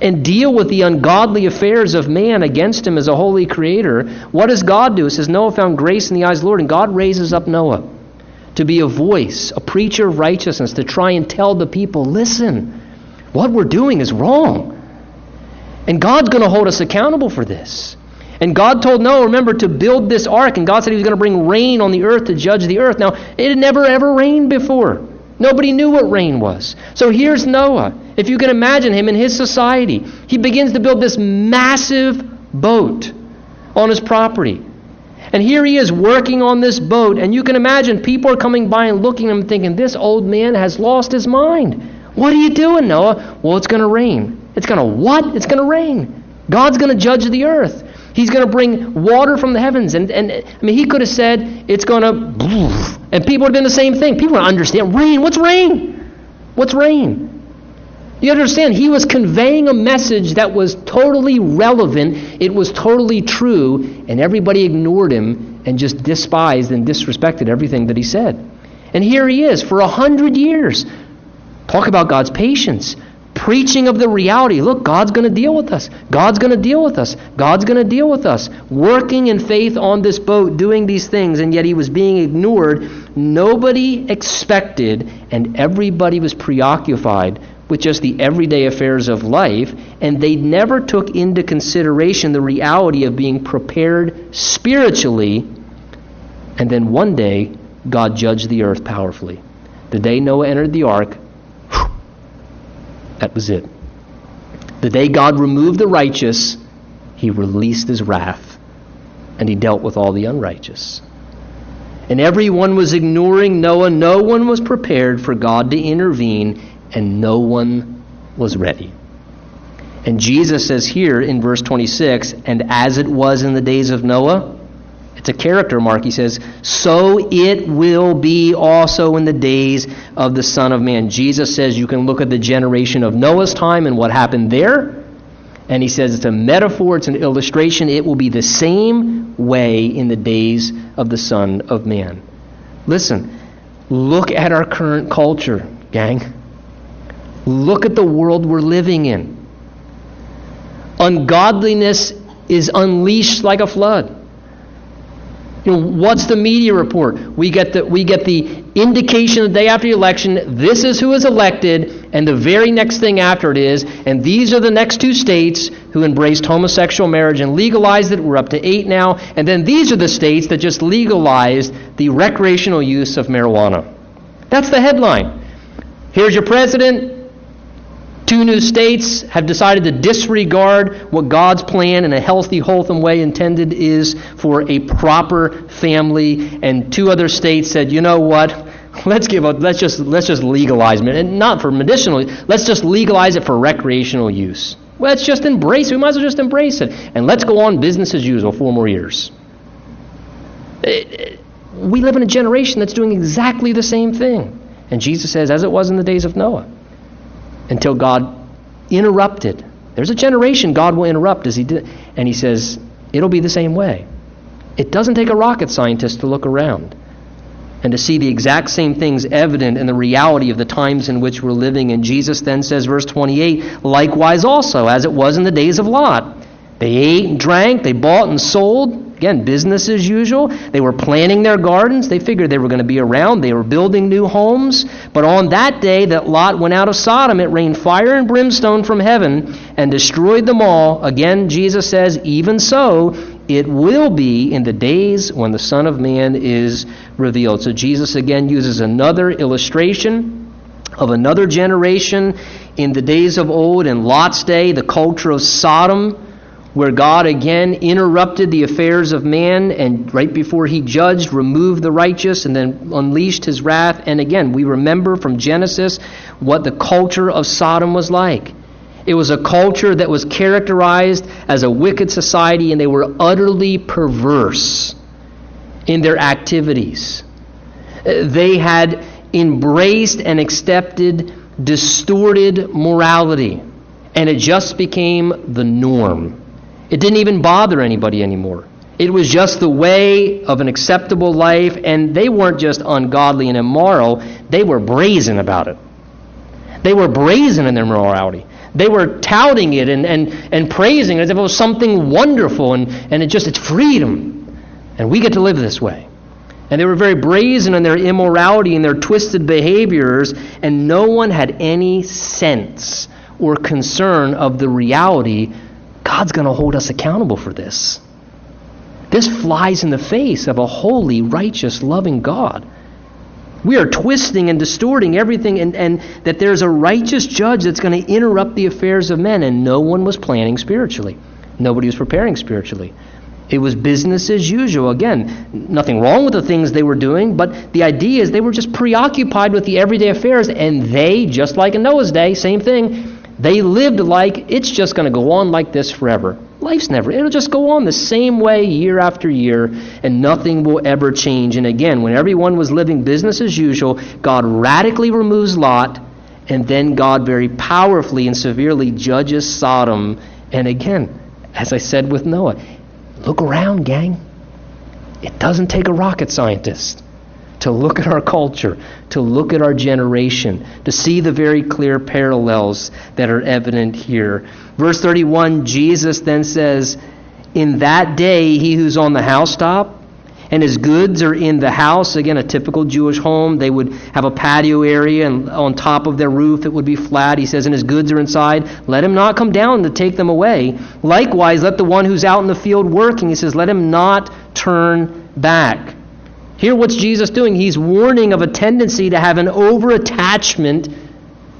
and deal with the ungodly affairs of man against him as a holy creator, what does God do? It says Noah found grace in the eyes of the Lord, and God raises up Noah to be a voice, a preacher of righteousness, to try and tell the people, listen, what we're doing is wrong. And God's going to hold us accountable for this. And God told Noah, remember, to build this ark. And God said he was going to bring rain on the earth to judge the earth. Now, it had never, ever rained before. Nobody knew what rain was. So here's Noah. If you can imagine him in his society, he begins to build this massive boat on his property. And here he is working on this boat, and you can imagine people are coming by and looking at him thinking, This old man has lost his mind. What are you doing, Noah? Well, it's going to rain. It's going to what? It's going to rain. God's going to judge the earth. He's going to bring water from the heavens. And, and I mean, he could have said, It's going to. And people would have been the same thing. People would understand. Rain. What's rain? What's rain? You understand, he was conveying a message that was totally relevant, it was totally true, and everybody ignored him and just despised and disrespected everything that he said. And here he is for a hundred years. Talk about God's patience. Preaching of the reality. Look, God's going to deal with us. God's going to deal with us. God's going to deal with us. Working in faith on this boat, doing these things, and yet he was being ignored. Nobody expected, and everybody was preoccupied with just the everyday affairs of life, and they never took into consideration the reality of being prepared spiritually. And then one day, God judged the earth powerfully. The day Noah entered the ark, that was it. The day God removed the righteous, he released his wrath, and he dealt with all the unrighteous. And everyone was ignoring Noah. No one was prepared for God to intervene and no one was ready. And Jesus says here in verse 26, and as it was in the days of Noah, it's a character mark. He says, So it will be also in the days of the Son of Man. Jesus says you can look at the generation of Noah's time and what happened there. And he says it's a metaphor, it's an illustration. It will be the same way in the days of the Son of Man. Listen, look at our current culture, gang. Look at the world we're living in. Ungodliness is unleashed like a flood. You know, what's the media report? We get the, we get the indication the day after the election, this is who is elected, and the very next thing after it is, and these are the next two states who embraced homosexual marriage and legalized it. We're up to eight now. And then these are the states that just legalized the recreational use of marijuana. That's the headline. Here's your president. Two new states have decided to disregard what God's plan in a healthy, wholesome way intended is for a proper family, and two other states said, "You know what? Let's give up. Let's just let's just legalize it, and not for medicinal. Let's just legalize it for recreational use. Let's just embrace it. We might as well just embrace it, and let's go on business as usual four more years." Eh, eh, we live in a generation that's doing exactly the same thing, and Jesus says, "As it was in the days of Noah." Until God interrupted. There's a generation God will interrupt as he did. And he says, it'll be the same way. It doesn't take a rocket scientist to look around and to see the exact same things evident in the reality of the times in which we're living. And Jesus then says, verse 28, likewise also, as it was in the days of Lot. They ate and drank, they bought and sold, Again, business as usual. They were planting their gardens. They figured they were going to be around. They were building new homes. But on that day that Lot went out of Sodom, it rained fire and brimstone from heaven and destroyed them all. Again, Jesus says, even so, it will be in the days when the Son of Man is revealed. So Jesus again uses another illustration of another generation in the days of old, in Lot's day, the culture of Sodom where God again interrupted the affairs of man and right before he judged, removed the righteous and then unleashed his wrath. And again, we remember from Genesis what the culture of Sodom was like. It was a culture that was characterized as a wicked society and they were utterly perverse in their activities. They had embraced and accepted distorted morality and it just became the norm. It didn't even bother anybody anymore. It was just the way of an acceptable life, and they weren't just ungodly and immoral, they were brazen about it. They were brazen in their morality. They were touting it and, and, and praising it as if it was something wonderful and, and it just it's freedom. And we get to live this way. And they were very brazen in their immorality and their twisted behaviors, and no one had any sense or concern of the reality God's going to hold us accountable for this. This flies in the face of a holy, righteous, loving God. We are twisting and distorting everything, and, and that there's a righteous judge that's going to interrupt the affairs of men, and no one was planning spiritually. Nobody was preparing spiritually. It was business as usual. Again, nothing wrong with the things they were doing, but the idea is they were just preoccupied with the everyday affairs, and they, just like in Noah's day, same thing, they lived like it's just going to go on like this forever. Life's never, it'll just go on the same way year after year, and nothing will ever change. And again, when everyone was living business as usual, God radically removes Lot, and then God very powerfully and severely judges Sodom. And again, as I said with Noah, look around, gang. It doesn't take a rocket scientist to look at our culture, to look at our generation, to see the very clear parallels that are evident here. Verse 31, Jesus then says, In that day, he who's on the housetop, and his goods are in the house. Again, a typical Jewish home. They would have a patio area, and on top of their roof it would be flat. He says, and his goods are inside. Let him not come down to take them away. Likewise, let the one who's out in the field working, he says, let him not turn back. Here, what's Jesus doing? He's warning of a tendency to have an over attachment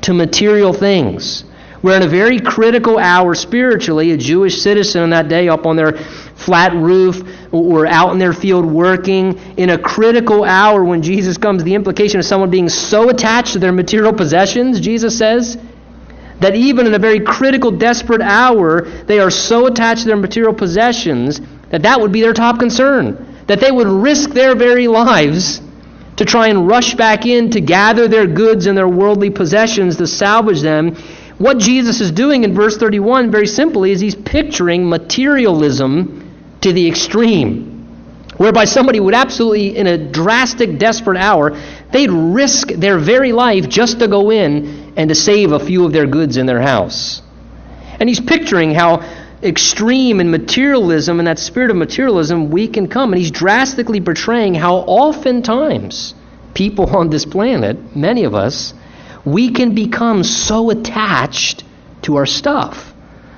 to material things. Where, in a very critical hour spiritually, a Jewish citizen on that day up on their flat roof or out in their field working, in a critical hour when Jesus comes, the implication of someone being so attached to their material possessions, Jesus says, that even in a very critical, desperate hour, they are so attached to their material possessions that that would be their top concern that they would risk their very lives to try and rush back in to gather their goods and their worldly possessions to salvage them. What Jesus is doing in verse 31, very simply, is he's picturing materialism to the extreme. Whereby somebody would absolutely, in a drastic, desperate hour, they'd risk their very life just to go in and to save a few of their goods in their house. And he's picturing how extreme in materialism and that spirit of materialism we can come. And he's drastically portraying how oftentimes people on this planet, many of us, we can become so attached to our stuff,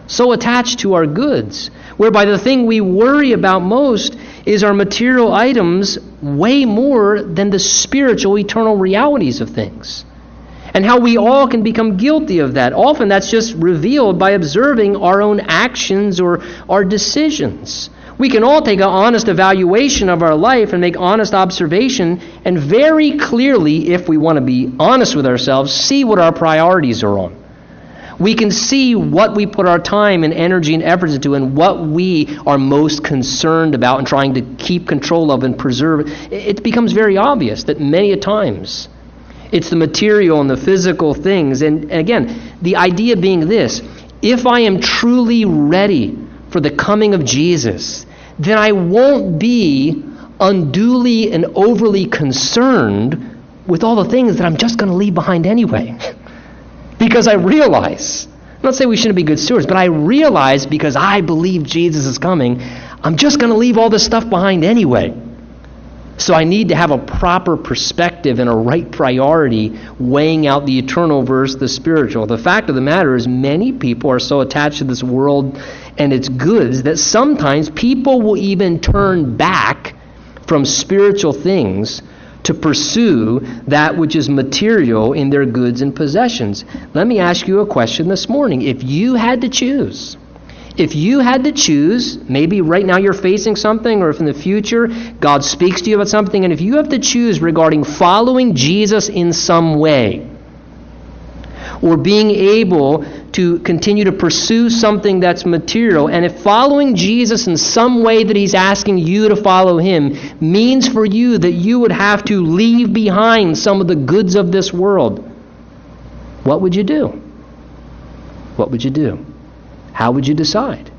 so attached to our goods, whereby the thing we worry about most is our material items way more than the spiritual, eternal realities of things and how we all can become guilty of that. Often that's just revealed by observing our own actions or our decisions. We can all take an honest evaluation of our life and make honest observation and very clearly, if we want to be honest with ourselves, see what our priorities are on. We can see what we put our time and energy and efforts into and what we are most concerned about and trying to keep control of and preserve. It becomes very obvious that many a times it's the material and the physical things. And, again, the idea being this if I am truly ready for the coming of Jesus, then I won't be unduly and overly concerned with all the things that I'm just going to leave behind anyway. because I realize, I'm not we shouldn't be good stewards, but I realize because I believe Jesus is coming, I'm just going to leave all this stuff behind anyway. So I need to have a proper perspective and a right priority weighing out the eternal versus the spiritual. The fact of the matter is, many people are so attached to this world and its goods that sometimes people will even turn back from spiritual things to pursue that which is material in their goods and possessions. Let me ask you a question this morning. If you had to choose, if you had to choose, maybe right now you're facing something, or if in the future God speaks to you about something, and if you have to choose regarding following Jesus in some way, or being able to continue to pursue something that's material, and if following Jesus in some way that He's asking you to follow Him means for you that you would have to leave behind some of the goods of this world, what would you do? What would you do? How would you decide?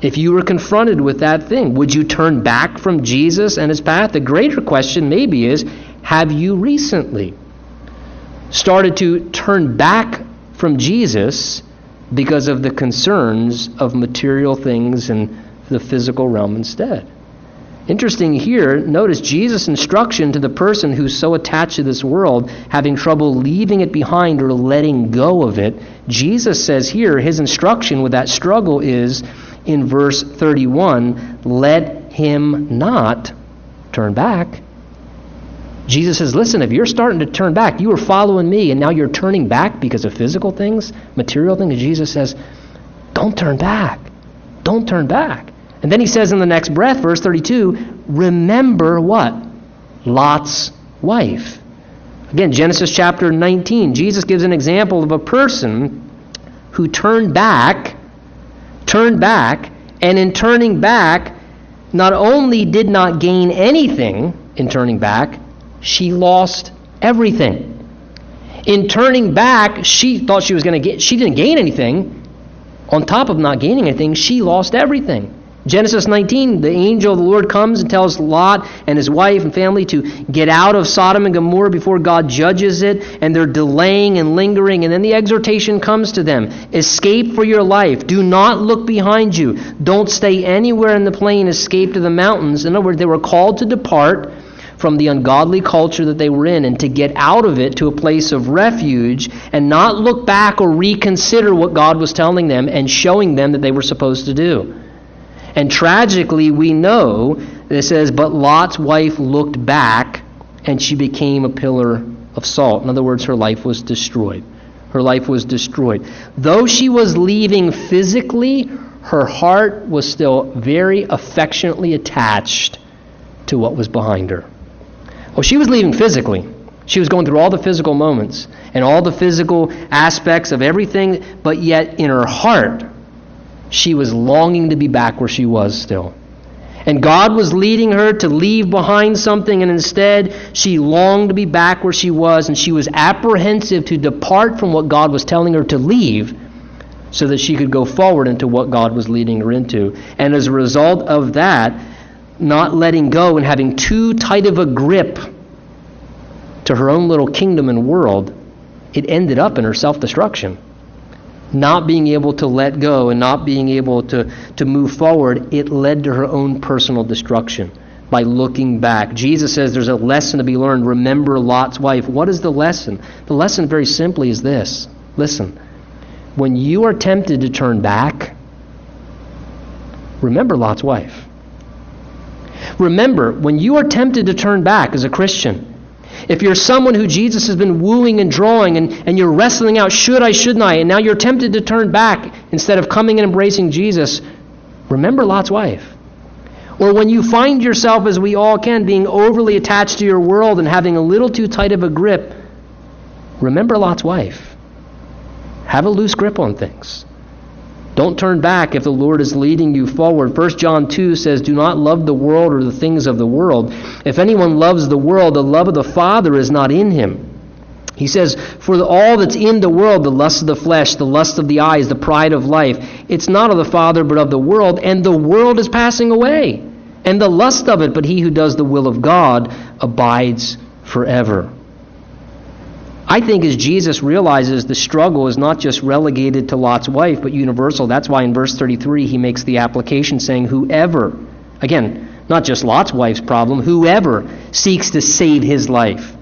If you were confronted with that thing, would you turn back from Jesus and his path? The greater question, maybe, is have you recently started to turn back from Jesus because of the concerns of material things and the physical realm instead. Interesting here, notice Jesus' instruction to the person who's so attached to this world, having trouble leaving it behind or letting go of it. Jesus says here, his instruction with that struggle is in verse 31 let him not turn back. Jesus says, listen, if you're starting to turn back, you were following me, and now you're turning back because of physical things, material things. Jesus says, don't turn back. Don't turn back. And then he says in the next breath, verse 32, remember what? Lot's wife. Again, Genesis chapter 19, Jesus gives an example of a person who turned back, turned back, and in turning back, not only did not gain anything in turning back, she lost everything. In turning back, she thought she was going to get, she didn't gain anything. On top of not gaining anything, she lost everything. Genesis 19, the angel of the Lord comes and tells Lot and his wife and family to get out of Sodom and Gomorrah before God judges it, and they're delaying and lingering. And then the exhortation comes to them Escape for your life. Do not look behind you. Don't stay anywhere in the plain. Escape to the mountains. In other words, they were called to depart from the ungodly culture that they were in and to get out of it to a place of refuge and not look back or reconsider what God was telling them and showing them that they were supposed to do. And tragically, we know it says, But Lot's wife looked back and she became a pillar of salt. In other words, her life was destroyed. Her life was destroyed. Though she was leaving physically, her heart was still very affectionately attached to what was behind her. Well, she was leaving physically. She was going through all the physical moments and all the physical aspects of everything, but yet in her heart, she was longing to be back where she was still. And God was leading her to leave behind something, and instead she longed to be back where she was, and she was apprehensive to depart from what God was telling her to leave so that she could go forward into what God was leading her into. And as a result of that, not letting go and having too tight of a grip to her own little kingdom and world, it ended up in her self destruction not being able to let go and not being able to, to move forward, it led to her own personal destruction by looking back. Jesus says there's a lesson to be learned. Remember Lot's wife. What is the lesson? The lesson, very simply, is this listen, when you are tempted to turn back, remember Lot's wife. Remember, when you are tempted to turn back as a Christian, if you're someone who Jesus has been wooing and drawing and, and you're wrestling out, should I, shouldn't I, and now you're tempted to turn back instead of coming and embracing Jesus, remember Lot's wife. Or when you find yourself, as we all can, being overly attached to your world and having a little too tight of a grip, remember Lot's wife. Have a loose grip on things. Don't turn back if the Lord is leading you forward. 1 John 2 says, Do not love the world or the things of the world. If anyone loves the world, the love of the Father is not in him. He says, For all that's in the world, the lust of the flesh, the lust of the eyes, the pride of life, it's not of the Father, but of the world, and the world is passing away, and the lust of it, but he who does the will of God abides forever. I think as Jesus realizes the struggle is not just relegated to Lot's wife, but universal. That's why in verse 33 he makes the application saying, Whoever, again, not just Lot's wife's problem, whoever seeks to save his life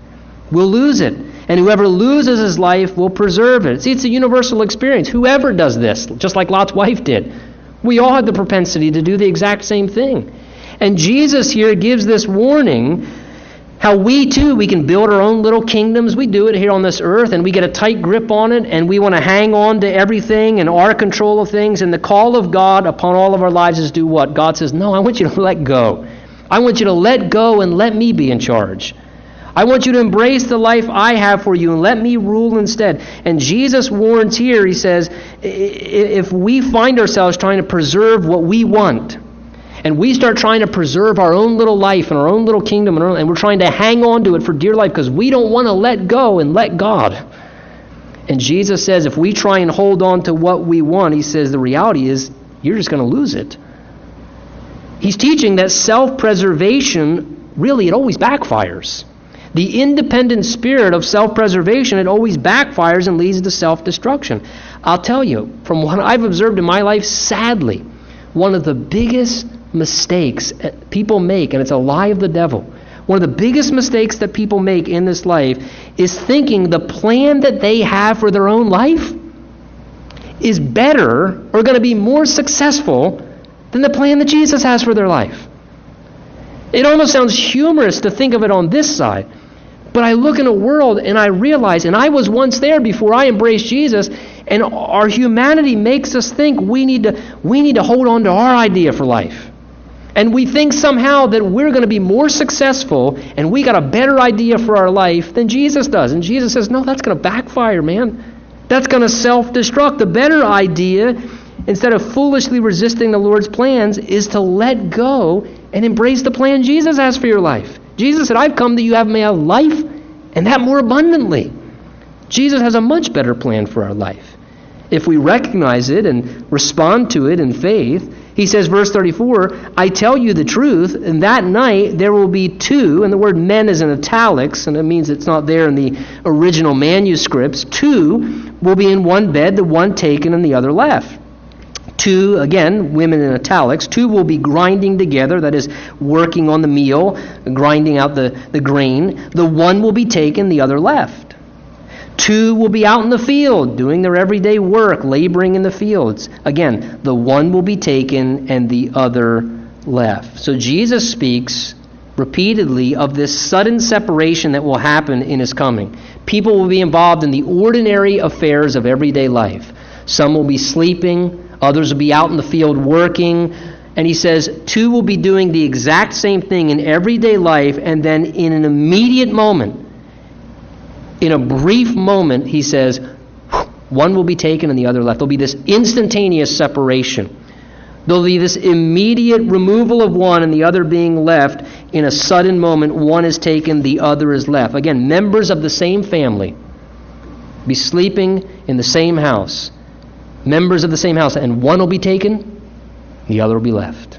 will lose it. And whoever loses his life will preserve it. See, it's a universal experience. Whoever does this, just like Lot's wife did, we all have the propensity to do the exact same thing. And Jesus here gives this warning how we too, we can build our own little kingdoms. We do it here on this earth and we get a tight grip on it and we want to hang on to everything and our control of things. And the call of God upon all of our lives is do what? God says, No, I want you to let go. I want you to let go and let me be in charge. I want you to embrace the life I have for you and let me rule instead. And Jesus warns here, he says, if we find ourselves trying to preserve what we want, and we start trying to preserve our own little life and our own little kingdom, and, and we're trying to hang on to it for dear life because we don't want to let go and let God. And Jesus says if we try and hold on to what we want, he says the reality is you're just going to lose it. He's teaching that self preservation really it always backfires. The independent spirit of self preservation, it always backfires and leads to self destruction. I'll tell you, from what I've observed in my life, sadly, one of the biggest mistakes people make, and it's a lie of the devil, one of the biggest mistakes that people make in this life is thinking the plan that they have for their own life is better or going to be more successful than the plan that Jesus has for their life. It almost sounds humorous to think of it on this side. But I look in a world and I realize, and I was once there before I embraced Jesus, and our humanity makes us think we need to, we need to hold on to our idea for life. And we think somehow that we're going to be more successful and we got a better idea for our life than Jesus does. And Jesus says, no, that's going to backfire, man. That's going to self destruct. The better idea, instead of foolishly resisting the Lord's plans, is to let go and embrace the plan Jesus has for your life. Jesus said, I've come that you have may have life and that more abundantly. Jesus has a much better plan for our life. If we recognize it and respond to it in faith, he says, verse 34, I tell you the truth, and that night there will be two, and the word men is in italics, and it means it's not there in the original manuscripts. Two will be in one bed, the one taken and the other left. Two, again, women in italics, two will be grinding together, that is, working on the meal, grinding out the, the grain. The one will be taken, the other left. Two will be out in the field doing their everyday work, laboring in the fields. Again, the one will be taken and the other left. So Jesus speaks repeatedly of this sudden separation that will happen in his coming. People will be involved in the ordinary affairs of everyday life. Some will be sleeping, others will be out in the field working. And he says, two will be doing the exact same thing in everyday life, and then in an immediate moment, in a brief moment, he says, one will be taken and the other left. There'll be this instantaneous separation. There'll be this immediate removal of one and the other being left in a sudden moment. One is taken, the other is left. Again, members of the same family be sleeping in the same house. Members of the same house, and one will be taken, the other will be left.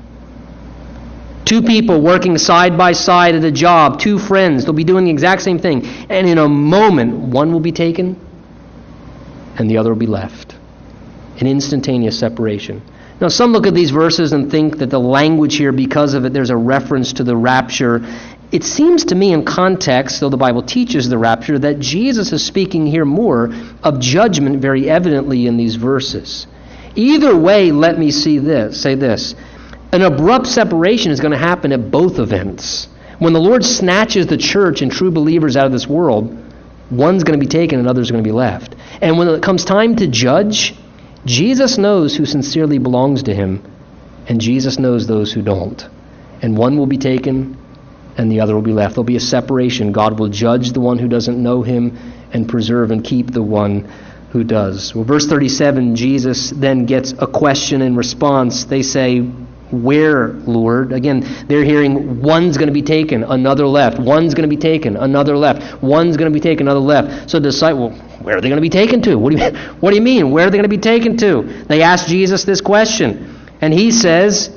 Two people working side by side at a job, two friends, they'll be doing the exact same thing. And in a moment, one will be taken and the other will be left. An instantaneous separation. Now, some look at these verses and think that the language here, because of it, there's a reference to the rapture. It seems to me, in context, though the Bible teaches the rapture, that Jesus is speaking here more of judgment very evidently in these verses. Either way, let me see this, say this. An abrupt separation is going to happen at both events. When the Lord snatches the church and true believers out of this world, one's going to be taken and others are going to be left. And when it comes time to judge, Jesus knows who sincerely belongs to him, and Jesus knows those who don't. And one will be taken and the other will be left. There'll be a separation. God will judge the one who doesn't know him and preserve and keep the one who does. Well, verse 37, Jesus then gets a question in response. They say, where, Lord? Again, they're hearing one's going to be taken, another left. One's going to be taken, another left. One's going to be taken, another left. So the disciple, where are they going to be taken to? What do you, what do you mean? Where are they going to be taken to? They ask Jesus this question. And he says,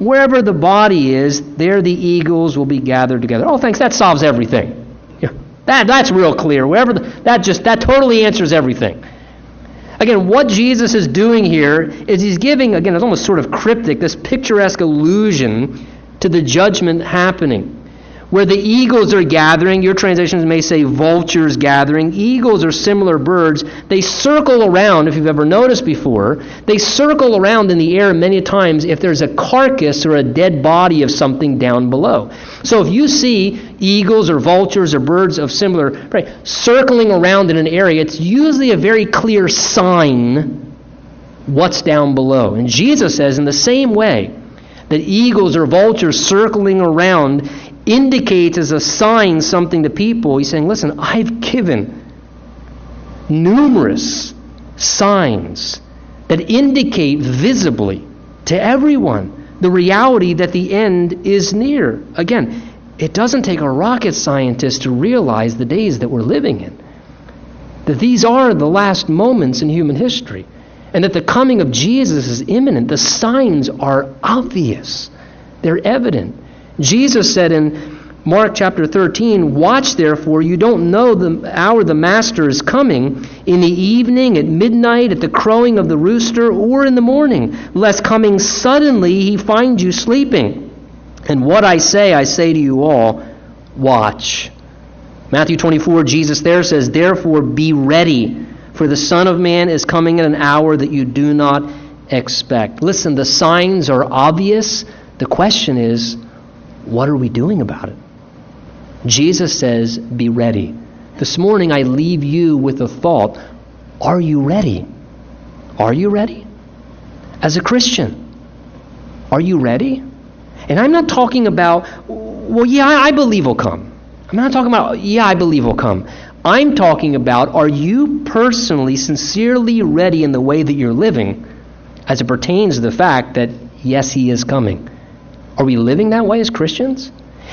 Wherever the body is, there the eagles will be gathered together. Oh, thanks. That solves everything. Yeah, that, that's real clear. Wherever the, that just that totally answers everything. Again, what Jesus is doing here is he's giving, again, it's almost sort of cryptic, this picturesque allusion to the judgment happening where the eagles are gathering. Your translations may say vultures gathering. Eagles are similar birds. They circle around, if you've ever noticed before, they circle around in the air many times if there's a carcass or a dead body of something down below. So if you see eagles or vultures or birds of similar, right, circling around in an area, it's usually a very clear sign what's down below. And Jesus says, in the same way, that eagles or vultures circling around indicates as a sign something to people. He's saying, listen, I've given numerous signs that indicate visibly to everyone the reality that the end is near. Again, it doesn't take a rocket scientist to realize the days that we're living in. That these are the last moments in human history. And that the coming of Jesus is imminent. The signs are obvious, they're evident. Jesus said in Mark chapter 13, watch therefore, you don't know the hour the master is coming, in the evening, at midnight, at the crowing of the rooster, or in the morning, lest coming suddenly he find you sleeping. And what I say, I say to you all, watch. Matthew 24, Jesus there says, Therefore be ready, for the Son of Man is coming at an hour that you do not expect. Listen, the signs are obvious. The question is, what are we doing about it? Jesus says, Be ready. This morning I leave you with a thought Are you ready? Are you ready? As a Christian, are you ready? And I'm not talking about, well, yeah, I believe will come. I'm not talking about, yeah, I believe will come. I'm talking about, are you personally, sincerely ready in the way that you're living as it pertains to the fact that, yes, He is coming? Are we living that way as Christians?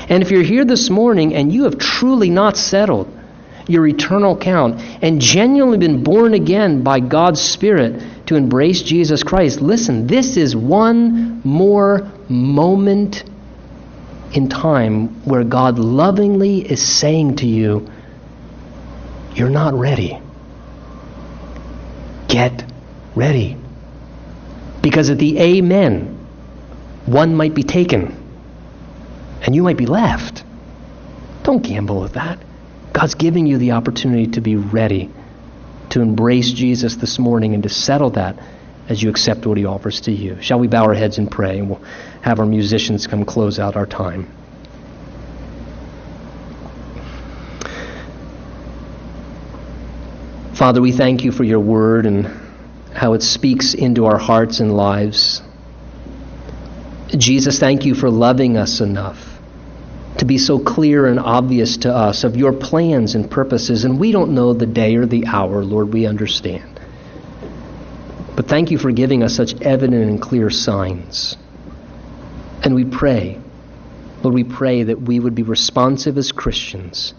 And if you're here this morning and you have truly not settled your eternal count and genuinely been born again by God's Spirit to embrace Jesus Christ, listen, this is one more moment in time where God lovingly is saying to you, You're not ready. Get ready. Because at the Amen, one might be taken and you might be left. Don't gamble with that. God's giving you the opportunity to be ready to embrace Jesus this morning and to settle that as you accept what he offers to you. Shall we bow our heads and pray? And we'll have our musicians come close out our time. Father, we thank you for your word and how it speaks into our hearts and lives. Jesus, thank you for loving us enough to be so clear and obvious to us of your plans and purposes. And we don't know the day or the hour, Lord, we understand. But thank you for giving us such evident and clear signs. And we pray, Lord, we pray that we would be responsive as Christians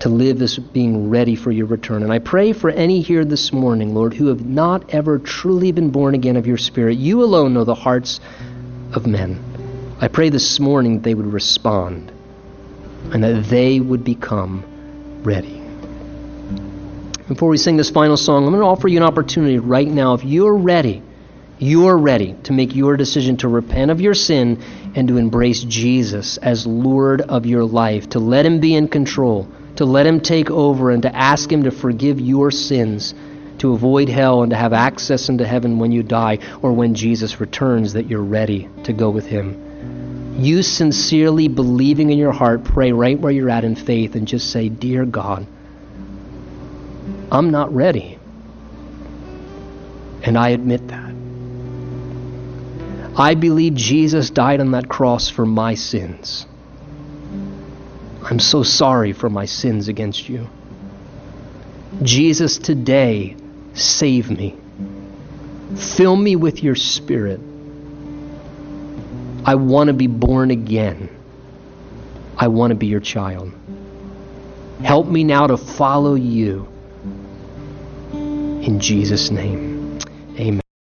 to live as being ready for your return. And I pray for any here this morning, Lord, who have not ever truly been born again of your Spirit. You alone know the hearts of men. I pray this morning they would respond and that they would become ready. Before we sing this final song, I'm going to offer you an opportunity right now. If you're ready, you're ready to make your decision to repent of your sin and to embrace Jesus as Lord of your life, to let Him be in control, to let Him take over, and to ask Him to forgive your sins, to avoid hell and to have access into heaven when you die or when Jesus returns, that you're ready to go with Him you sincerely believing in your heart, pray right where you're at in faith and just say, Dear God, I'm not ready. And I admit that. I believe Jesus died on that cross for my sins. I'm so sorry for my sins against you. Jesus, today, save me. Fill me with your spirit. I want to be born again. I want to be your child. Help me now to follow you. In Jesus' name, amen.